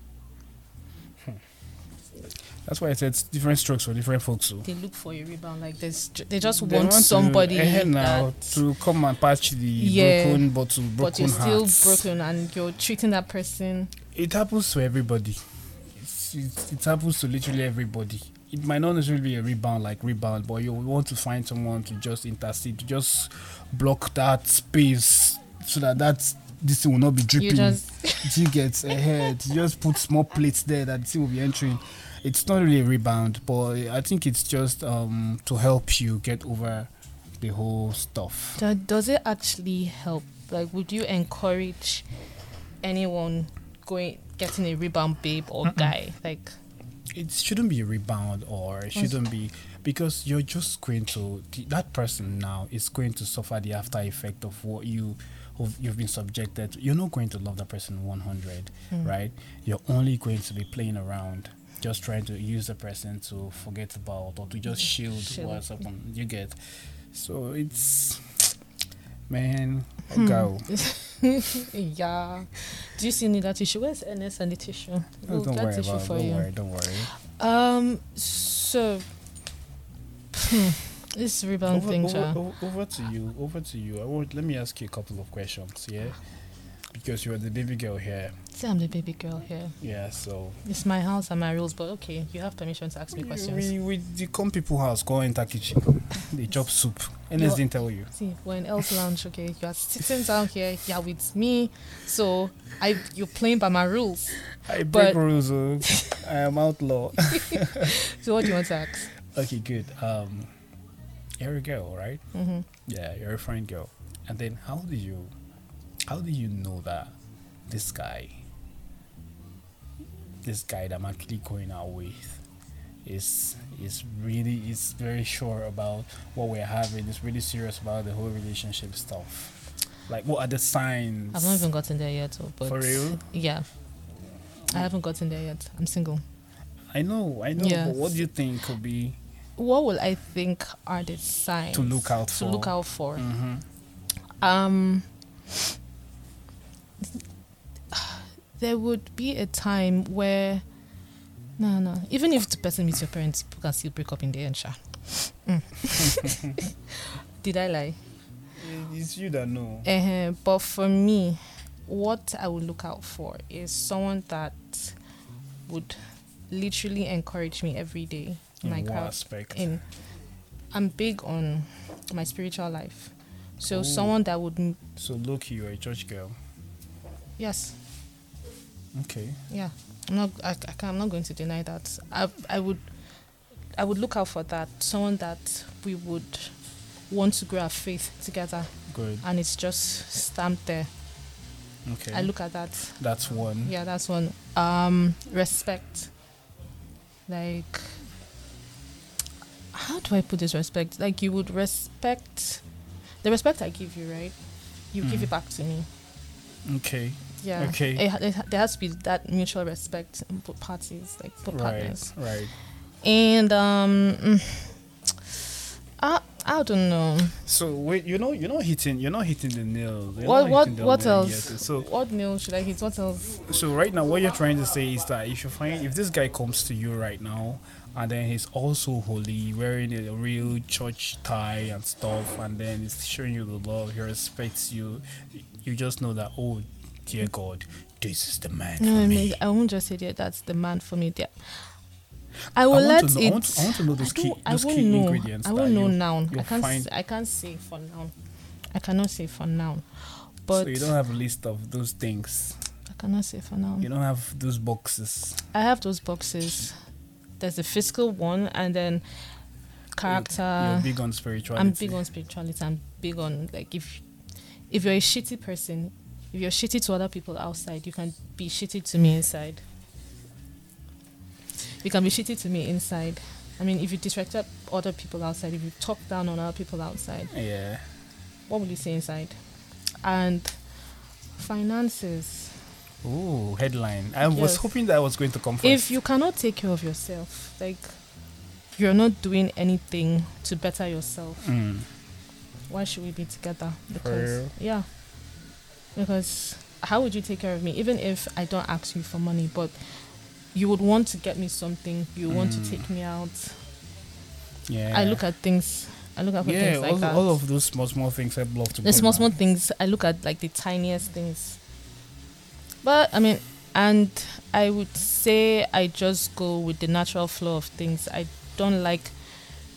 That's why I said it's different strokes for different folks. So. They look for a rebound. Like there's, ju- they just They want, to- somebody eh, now to come and patch the Yeah. broken bottle, broken but you're still broken, and you're treating that person. It happens to everybody. It's, it, it happens to literally everybody. It might not necessarily be a rebound like rebound, but you want to find someone to just intercede, to just block that space so that that this thing will not be dripping. just G gets ahead. You just put small plates there that the thing will be entering. It's not really a rebound, but I think it's just um to help you get over the whole stuff. Does it actually help? Like, would you encourage anyone going getting a rebound babe or guy? Like, it shouldn't be a rebound or it shouldn't be because you're just going to that person now is going to suffer the after effect of what you of you've been subjected to. You're not going to love that person 100, Hmm. right? You're only going to be playing around, just trying to use the person to forget about or to just shield, Shield. what's up on you get. So it's man, Hmm. go. yeah. Do you still need that tissue? Where's NS and the tissue? Oh, don't worry tissue about. for Don't you. worry. Don't worry. Um. So. Hmm, this rebound over, thing, over, Sha. o- over to you. Over to you. I want. Let me ask you a couple of questions. Yeah, because you're the baby girl here. See, I'm the baby girl here. Yeah. So It's my house and my rules, but okay, you have permission to ask me questions. we we the come people house go enter kitchen. they chop soup. And didn't tell you. See, we're in L's lounge, okay? You are sitting down here, you're with me, so I you're playing by my rules. I break rules. oh. I am outlaw. So what do you want to ask? Okay, good. Um, you're a girl, right? Mm-hmm. Yeah, you're a fine girl. And then how do you, how do you know that this guy, this guy that I'm actually going out with, is is really is very sure about what we're having. Is really serious about the whole relationship stuff. Like, what are the signs? I've not even gotten there yet, but For real? Yeah, I haven't gotten there yet. I'm single. I know, I know. Yes. But what do you think could be What will I think are the signs to look out to for? look out for? hmm Um, there would be a time where, no, no. Even if the person meets your parents, people can still break up in the end, sha. Mm. Did I lie? It's you that know. uh But for me, what I would look out for is someone that would literally encourage me every day in my what craft. aspect? In, I'm big on my spiritual life, so Ooh. someone that would, So, look, you're a church girl. yes, Okay. yeah. I'm not. I, I I'm not going to deny that. I I would. I would look out for that. Someone that we would want to grow our faith together, Good. and it's just stamped there. Okay. I look at that. That's one. Yeah, that's one. Um, respect. Like, how do I put this respect? Like, you would respect the respect I give you, right? You give Mm. it back to me. Okay. Yeah. Okay. It, it, there has to be that mutual respect in both parties, like both Right. partners. Right. And um, mm, I I don't know. So wait, you know, you're not hitting, you're not hitting the nail. You're What what what else? yet. So what nail should I hit? What else? so right now, what you're trying to say is that if you find if this guy comes to you right now, and then he's also holy, wearing a real church tie and stuff, and then he's showing you the love, he respects you, you just know that oh, dear God, this is the man No, for I mean I won't just say that. That's the man for me. There. I will I let know, it. I want to, I want to know those key, those won't key know. ingredients. I won't know you- now. I can't. find- I can't say for now. I cannot say for now. But so you don't have a list of those things. I cannot say for now. You don't have those boxes. I have those boxes. There's the physical one, and then character. You're big on spirituality. I'm big on spirituality. I'm big on like if if you're a shitty person, if you're shitty to other people outside, you can be shitty to me inside. You can be shitty to me inside. I mean, if you disrespect other people outside, if you talk down on other people outside, Yeah. what will you say inside? And finances. Ooh, headline. I was hoping that I was going to come first. If you cannot take care of yourself, like you're not doing anything to better yourself, Mm. why should we be together? Because yeah, because how would you take care of me even if I don't ask you for money? But you would want to get me something. You want Mm. to take me out. Yeah. I look at things. I look at yeah, things like all, that. all of those small small things I love to the small small things i look at like the tiniest things but i mean and i would say i just go with the natural flow of things. I don't like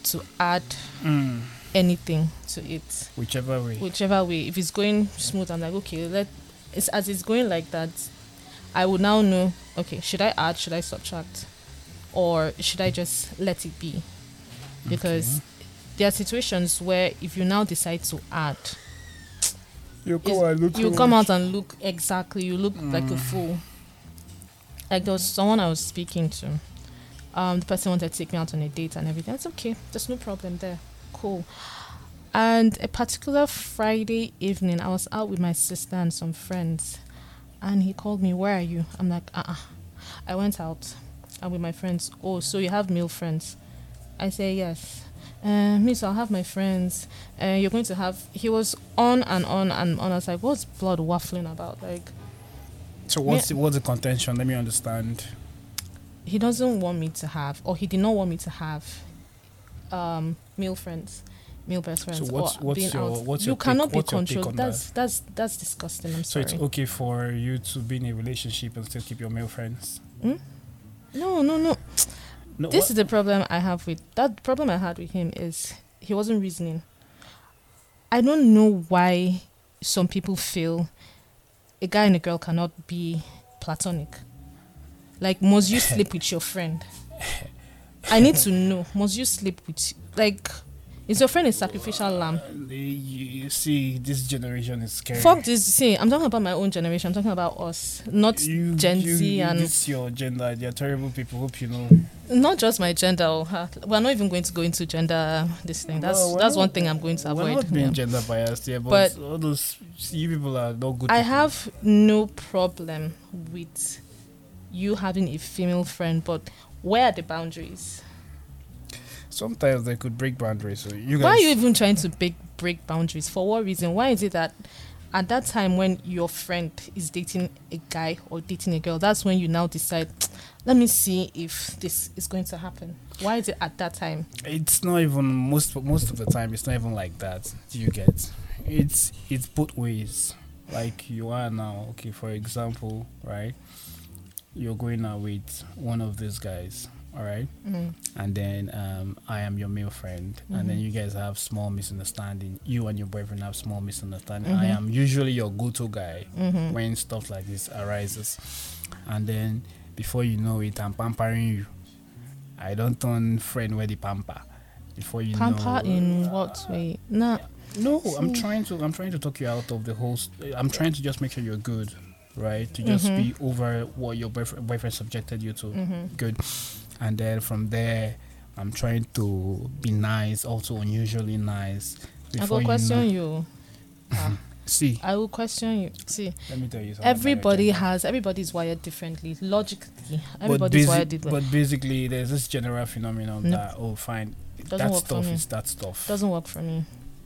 to add Mm, anything to it. Whichever way. whichever way. If it's going smooth i'm like okay let it's as it's going like that i would now know okay should i add should i subtract? Or should i just let it be? Because there are situations where if you now decide to add you come and look you come out and look exactly you look like a Mm. fool. Like there was someone i was speaking to um the person wanted to take me out on a date and everything. That's okay. There's no problem there. Cool. And a particular friday evening i was out with my sister and some friends and he called me where are you? I'm like uh-uh i went out and with my friends oh so you have male friends? I say yes uh, me, so I'll have my friends. Uh, you're going to have. He was on and on and on. I was like, what's blood waffling about? Like, So what's the, what's the contention? Let me understand. he doesn't want me to have, or he did not want me to have, um, male friends, male best friends. So what's or what's being your out. what's you your cannot what's be controlled. That's that? that's that's disgusting. I'm sorry. So it's okay for you to be in a relationship and still keep your male friends. no, no, no. No, This what? is the problem I have with that problem I had with him is he wasn't reasoning. I don't know why some people feel a guy and a girl cannot be platonic. Like, must you sleep with your friend? I need to know. Must you sleep with like is your friend a sacrificial lamb? you, see, this generation is scary. Fuck this. See, I'm talking about my own generation. I'm talking about us, not you, Gen you, Z and this your gender. They're terrible people. Hope you know. not just my gender. oh, uh, We're not even going to go into gender uh, this thing. That's we're that's not- one thing I'm going to avoid. We're not being yeah. gender biased here, but, But- all those you people are not good. I people. have no problem with you having a female friend, but where are the boundaries? Sometimes they could break boundaries. So you guys. Why are you even trying to break break boundaries? For what reason? Why is it that at that time when your friend is dating a guy or dating a girl, that's when you now decide, let me see if this is going to happen. Why is it at that time? It's not even most most of the time. It's not even like that. Do you get? It's it's both ways. Like you are now. Okay, for example, right? You're going out with one of these guys. All right. Mm. and then um, I am your male friend, and then you guys have small misunderstanding. You and your boyfriend have small misunderstanding. I Mhm. am usually your go-to guy Mhm. when stuff like this arises, and then before you know it, I'm pampering you. I don't turn friend where the pamper. Before you Pamper know, in uh, what way? Nah. No, I'm trying to. I'm trying to talk you out of the whole. St- I'm trying to just make sure you're good, right? To just Mhm. be over what your boyfriend boyfriend subjected you to Mm-hmm. good and then from there i'm trying to be nice also unusually nice I Before will you question know- you. Ah, see I will question you. See, let me tell you something everybody has everybody's wired differently. Logically, everybody's wired differently. but basically there's this general phenomenon No. that oh fine Doesn't that stuff is that stuff Doesn't work for me.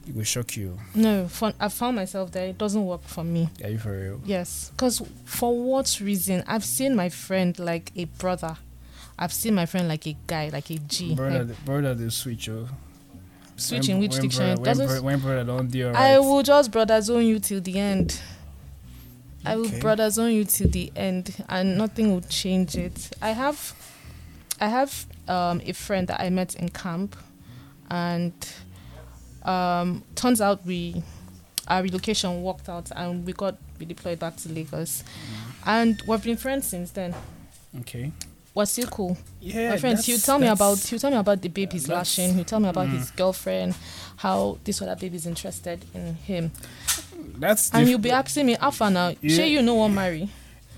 it will shock you No, for, I found myself there. It doesn't work for me. are you for real Yes, because for what reason? I've seen my friend like a brother. I've seen my friend like a guy, like a G. brother like, brother they switch switching when, which when dictionary brother, when, doesn't. brother, when brother don't do I will just brother zone you till the end. I will Okay. brother zone you till the end, and nothing will change it. I have, I have um, a friend that I met in camp, and um, turns out we, our relocation worked out, and we got redeployed back to Lagos, and we've been friends since then. okay Cool. yeah My friends, he'll tell me about he'll tell me about the baby he's lashing. He'll tell me about mm. his girlfriend, how this other baby is interested in him. that's And diff- you'll be asking me, Alpha now, Yeah. sure you know what marry?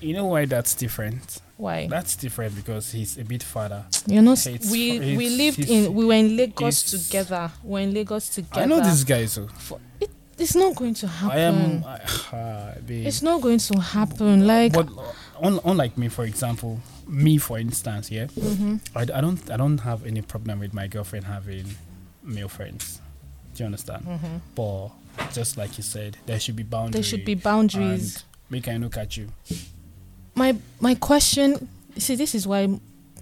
you know why that's different Why? that's different because he's a bit father You know, It's we fu- we lived in we were in Lagos together. We're in Lagos together. I know this guy so It's not going to happen. I am. I, ah. It's not going to happen. Like, but un, unlike me, for example, me for instance, yeah, mhm. I, I don't I don't have any problem with my girlfriend having male friends. Do you understand? Mhm. But just like you said, there should be boundaries. there should be boundaries. Make I look at you. my my question see, this is why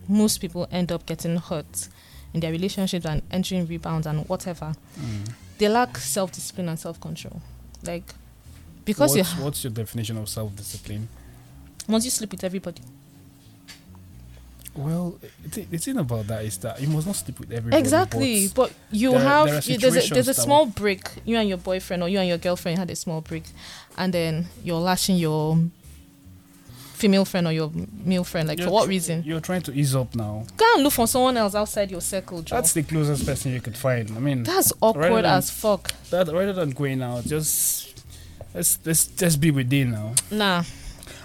most people end up getting hurt in their relationships and entering rebounds and whatever. Mm. They lack self discipline and self control. Like, because you what's, what's your definition of self-discipline? once you sleep with everybody, Well, the, the thing about that is that you must not sleep with everybody. exactly. but But you there have there you- there's a, there's a small break. You and your boyfriend or you and your girlfriend had a small break, and then you're lashing your female friend or your male friend. Like you're for what reason? You're trying to ease up now. Go and look for someone else outside your circle, Joe. That's the closest person you could find. I mean, That's awkward than- as fuck. that rather than going out, just let's let's just be within now. Nah,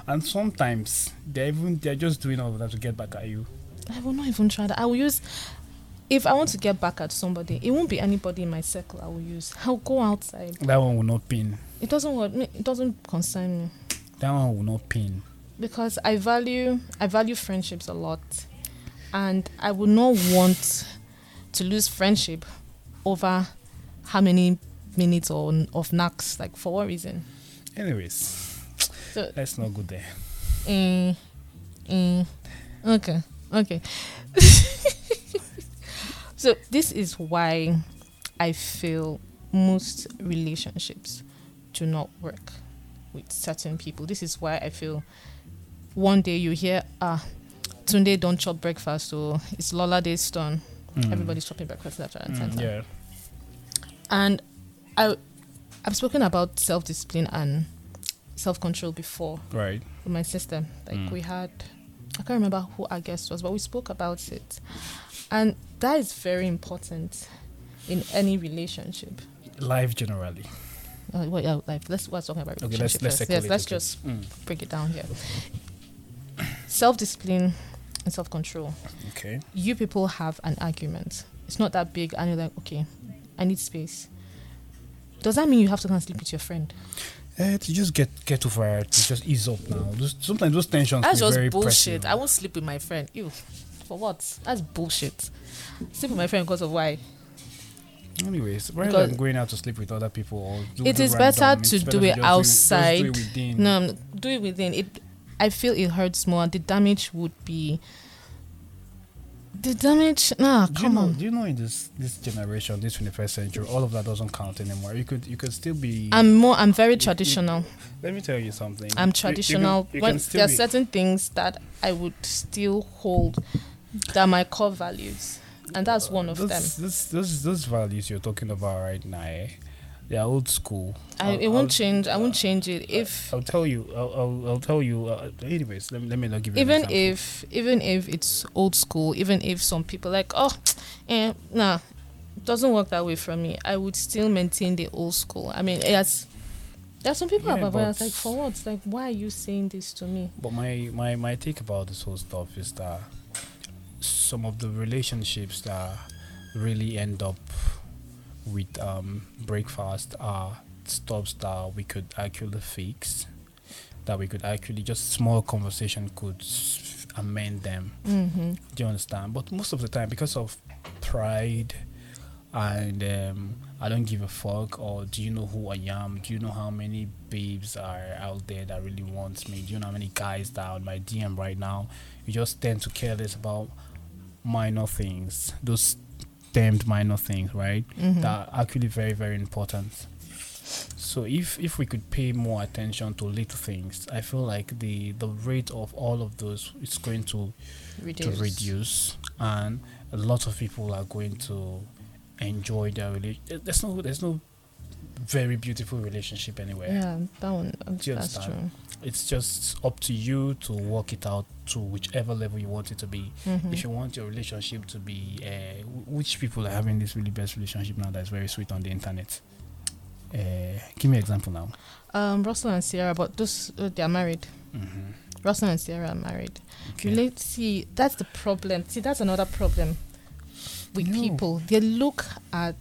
And sometimes they even they're just doing all of that to get back at you. I will not even try that. I will use. If I want to get back at somebody, it won't be anybody in my circle. I will use. I'll go outside. That one will not pin. It doesn't work. me- It doesn't concern me That one will not pin. because I value. I value friendships a lot, and I would not want to lose friendship over how many minutes or of knacks. Like for what reason? Anyways, So let's not go there. Mm, mm, okay, okay. so this is why I feel most relationships do not work with certain people. This is why I feel one day you hear ah Tunde don't chop breakfast, so it's Lola Day's turn. Mm. Everybody's chopping breakfast left right, and center. yeah. And I I've spoken about self discipline and self control before Right. with my sister. Like Mm. we had, I can't remember who our guest was, but we spoke about it, and that is very important in any relationship. Life generally. Uh, well, yeah, like let's we're talking about Okay, let's let's. Yes, let's just Mm, break it down here. Self discipline and self control. okay. You people have an argument. It's not that big, and you're like, okay, I need space. Does that mean you have to go and sleep with your friend? Eh, to just get get over it, to just ease up now. Those, sometimes those tensions That's just very bullshit. pressing. I won't sleep with my friend. Ew. For what? That's bullshit. Sleep with my friend because of why? Anyways, rather Because- than going out to sleep with other people, It random, better to do it outside. do it. No, do it within it. I feel it hurts more. The damage would be. The damage, nah, Do you come know? on. Do you know in this this generation, this 21st century, all of that doesn't count anymore. You could you could still be. I'm more. I'm very traditional. let me tell you something. I'm You- you traditional. you when can still there are certain things that I would still hold that my core values, and that's one of those, them. Those, those those values you're talking about right now, eh, they are old school. I, I'll- it won't I'll- change. I won't change it if I'll tell you. I'll, I'll, I'll tell you. Uh, anyways, let me, let me not give you. even if even if it's old school even if some people like oh eh, nah it doesn't work that way for me i would still maintain the old school i mean yes. There are some people Yeah, about but- like for what like why are you saying this to me But my, my, my take about this whole stuff is that some of the relationships that really end up with um, breakfast are stuffs that we could actually fix, that we could actually just small conversation could amend them. mm-hmm. Do you understand? But most of the time, because of pride and um, I don't give a fuck, or do you know who I am? Do you know how many babes are out there that really wants me? Do you know how many guys that are on my DM right now? You just tend to care less about minor things, those termed minor things, right? Mm-hmm. That are actually very, very important. So if if we could pay more attention to little things, I feel like the the rate of all of those is going to reduce. to reduce and a lot of people are going to enjoy their relationship there's no there's no very beautiful relationship anywhere yeah that one that's true understand? It's just up to you to work it out to whichever level you want it to be Mhm. if you want your relationship to be uh, wh- which people are having this really best relationship now that's very sweet on the internet uh, give me an example now um russell and sierra but those uh, they are married mm-hmm. russell and sierra are married okay. Relate, see, that's the problem. See, that's another problem with No. people. They look at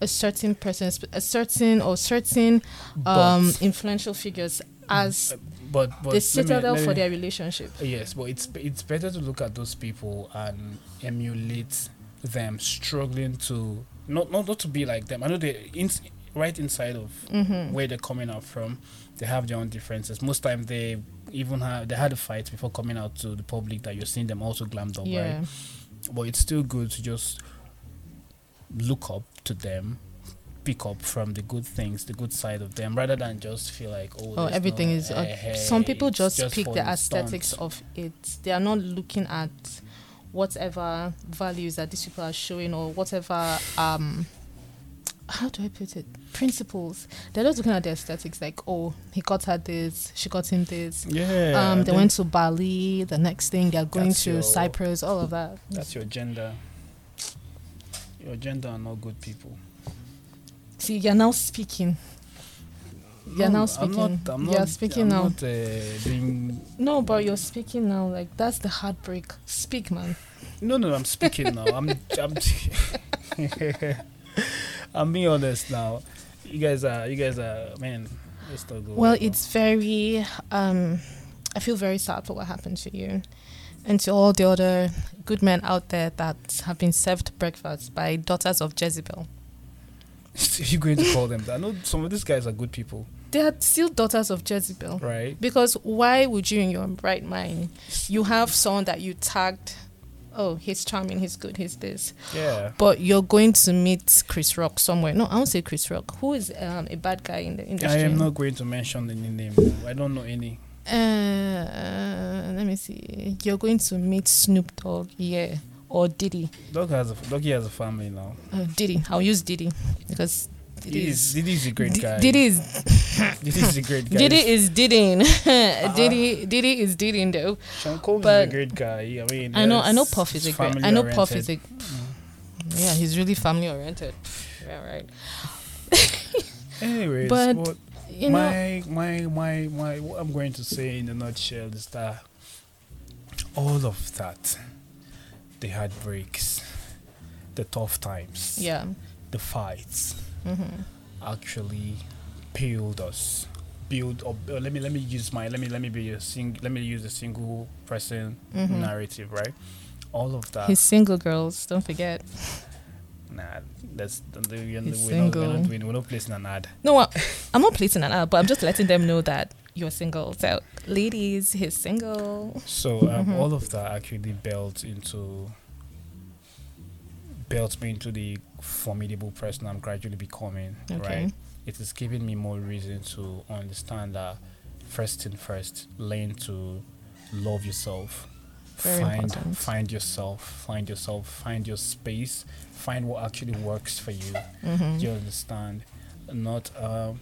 a certain person, a certain or certain um, influential figures as but, but the let me- citadel for me- their relationship. Yes, but it's it's better to look at those people and emulate them struggling to not not, not to be like them. I know they in, right inside of Mm-hmm. where they're coming out from, they have their own differences. Most time they even have they had a fight before coming out to the public that you're seeing them also glammed up, yeah. right? But it's still good to just look up to them, pick up from the good things, the good side of them, rather than just feel like oh, Oh, everything no- is. Uh, eh, some people it's just, pick the the aesthetics stunt. of it. They are not looking at whatever values that these people are showing or whatever. Um, how do I put it? Principles. They're just looking at the aesthetics. Like, oh, he got her this. She got him this. Yeah. um, they went to Bali. The next thing they're going to your- Cyprus. All of that. That's your gender. Your gender are not good people. See, you're now speaking. You're now I'm speaking. not, I'm You're speaking I'm now. Not, uh, doing, No, but you're speaking now. Like that's the heartbreak. Speak, man. no, no, I'm speaking now. I'm, I'm, I'm being honest now. You guys are, you guys are, man. Let's not go. Well, it's very. Um, I feel very sad for what happened to you, and to all the other good men out there that have been served breakfast by daughters of Jezebel. You're going to call them that. I know some of these guys are good people, They are still daughters of Jezebel. right? Because why would you, in your right mind, you have someone that you tagged? Oh, he's charming. He's good. He's this. Yeah. But you're going to meet Chris Rock somewhere. No, I won't say Chris Rock. Who is um, a bad guy in the industry? I am not going to mention any name. I don't know any. Uh, let me see. You're going to meet Snoop Dogg, yeah, or Diddy. Dog has a Doggy has a family now. Uh, Diddy. I'll use Diddy because Diddy is is, Diddy is a great guy. Diddy is Diddy is a great guy. Diddy is Diddying. Diddy Diddy is Diddying though. Sean Combs is a great guy. I mean, I know. I know. Puff is a great. I know Puff is a. Yeah, he's really family oriented. Yeah, right. Anyways, But, what You know. my my my my what I'm going to say in a nutshell is that all of that, the heartbreaks, the tough times, Yeah. the fights, hmm actually build us. Build up. Uh, let me let me use my let me let me be a sing. Let me use a single person Mhm. narrative, right? All of that. He's single, girls. Don't forget. Nah, that's we're, we're, not, we're, not we're not placing an ad. No, I'm not placing an ad, but I'm just letting them know that you're single. So, ladies, he's single. So um, Mhm. all of that actually built into built me into the formidable person I'm gradually becoming. Okay. Right. It has given me more reason to understand that first thing first, learn to love yourself. Very find important. find yourself, find yourself, find your space, find what actually works for you. hmm Do you understand? Not um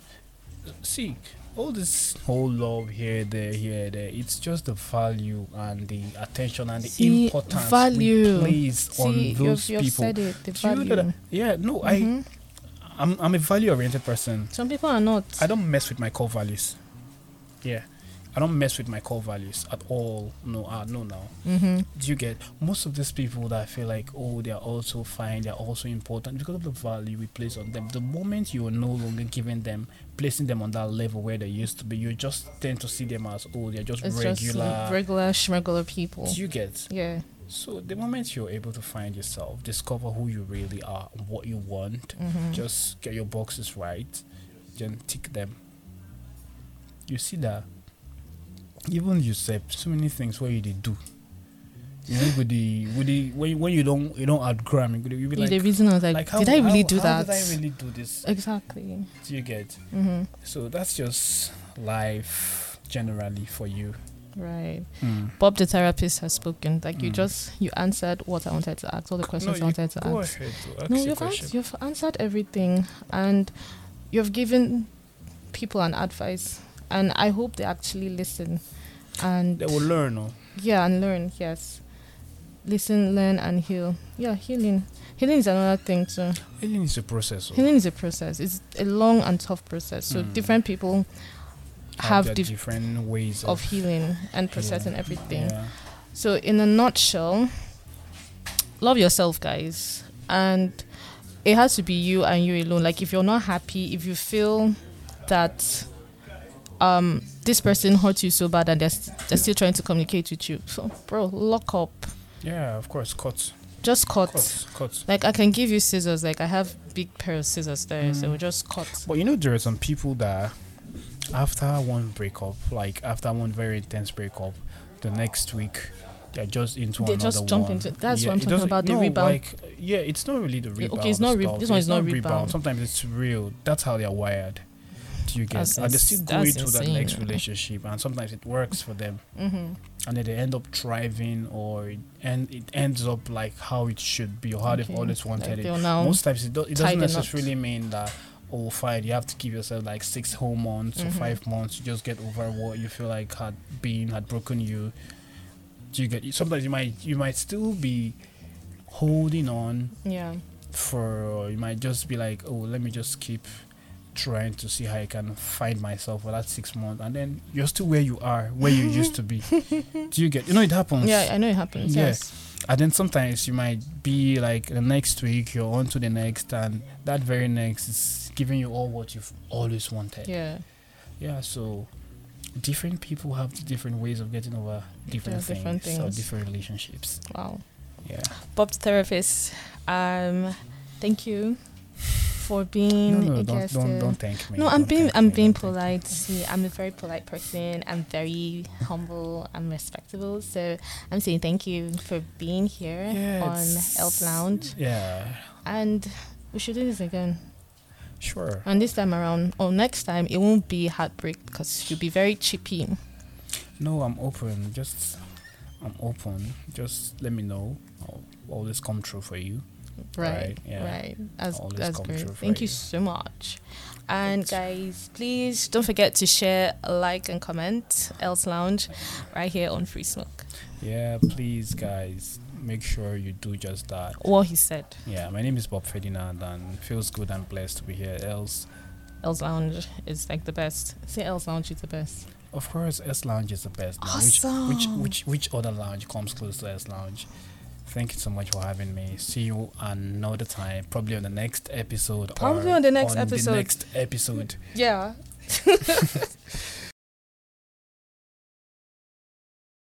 see all this whole love here, there, here, there. It's just the value and the attention and the See, importance value. we place on you've, those you've people. said it. The Do you know value. yeah, no, I Mhm. I'm I'm a value oriented person. Some people are not. I don't mess with my core values. Yeah. I don't mess with my core values at all. No, uh, no, no. hmm Do you get most of these people that feel like oh they are also fine, they are also important because of the value we place on them. The moment you are no longer giving them, placing them on that level where they used to be, you just tend to see them as oh they're just It's regular. just regular, schmegular people. You get? Yeah. So the moment you're able to find yourself, discover who you really are, what you want, hmm just get your boxes right, then tick them. You see that even you said so many things where you did do. You know, with the with the when you, when you don't you don't add you could- you be like, the reason I was like, like how, did I really how- do how that? Did I really do this? Exactly. Do you get? hmm So that's just life generally for you. Right. Mm. Bob the therapist has spoken. Like you Mm. just you answered what I wanted to ask, all the questions I you wanted to ask. to ask No, you've question. ans- you've answered everything, and you've given people an advice, and I hope they actually listen, and They will learn. Oh. yeah, and learn. Yes, listen, learn, and heal. Yeah, healing. Healing is another thing too. Healing is a process. Oh. Healing is a process. It's a long and tough process. So Mm. different people have their dif- different ways of healing and processing Yeah. everything. Yeah. So, in a nutshell, love yourself, guys. And it has to be you and you alone. Like, if you're not happy, if you feel that um, this person hurt you so bad and they're, st- they're still trying to communicate with you, so, bro, lock up. Yeah, of course, cut, Just cut. cut, cut. Like, I can give you scissors. Like, I have big pair of scissors there. So, Mm. just cut. But you know, there are some people that after one breakup, like after one very intense breakup, the next week they're just into They just jump one. into- that's what I'm talking about, the no, rebound. Like, yeah, it's not really the rebound Okay, it's not re- this one is not rebound. Sometimes it's real. That's how they're wired. You get? That's and they still go into that next relationship, and sometimes it works for them, Mm-hmm. and then they end up thriving, or it, and it ends up like how it should be, or how they've always wanted like it. Most times it, do, it doesn't necessarily mean that oh fine you have to give yourself like six whole months or Mhm. five months to just get over what you feel like had been had broken you. Do you get? Sometimes you might you might still be holding on yeah for you might just be like oh let me just keep trying to see how I can find myself for that six months and then you're still where you are where you used to be. Do you get? You know it happens. yeah I know it happens Yeah. yes And then sometimes you might be like the next week you're on to the next and that very next is giving you all what you've always wanted. yeah Yeah, so different people have different ways of getting over different, Yeah, different things, or different relationships. wow Yeah. Bob the therapist um thank you for being no, a don't guest don't don't thank me. No, I'm Don't being I'm me, being don't thank me. polite. See, I'm a very polite person. I'm very humble and respectable. So I'm saying thank you for being here Yeah, on Elf Lounge, Yeah. and we should do this again. Sure. And this time around, or next time, it won't be heartbreak because you'll be very chippy. No, I'm open. Just I'm open. Just let me know. I'll always come true for you. Right, Right, yeah. right. That's that's great. Thank you you. so much. And guys, please don't forget to share, like, and comment Else Lounge right here on Free Smoke. Yeah, please guys, make sure you do just that. What he said. Yeah, my name is Bob Ferdinand and feels good and blessed to be here. Else, Else Lounge is like the best. Say Else Lounge is the best. of course, S Lounge is the best. Awesome. Which, which which which other lounge comes close to S Lounge? Thank you so much for having me. See you another time, probably on the next episode. Probably on the next on episode. The next episode. Yeah.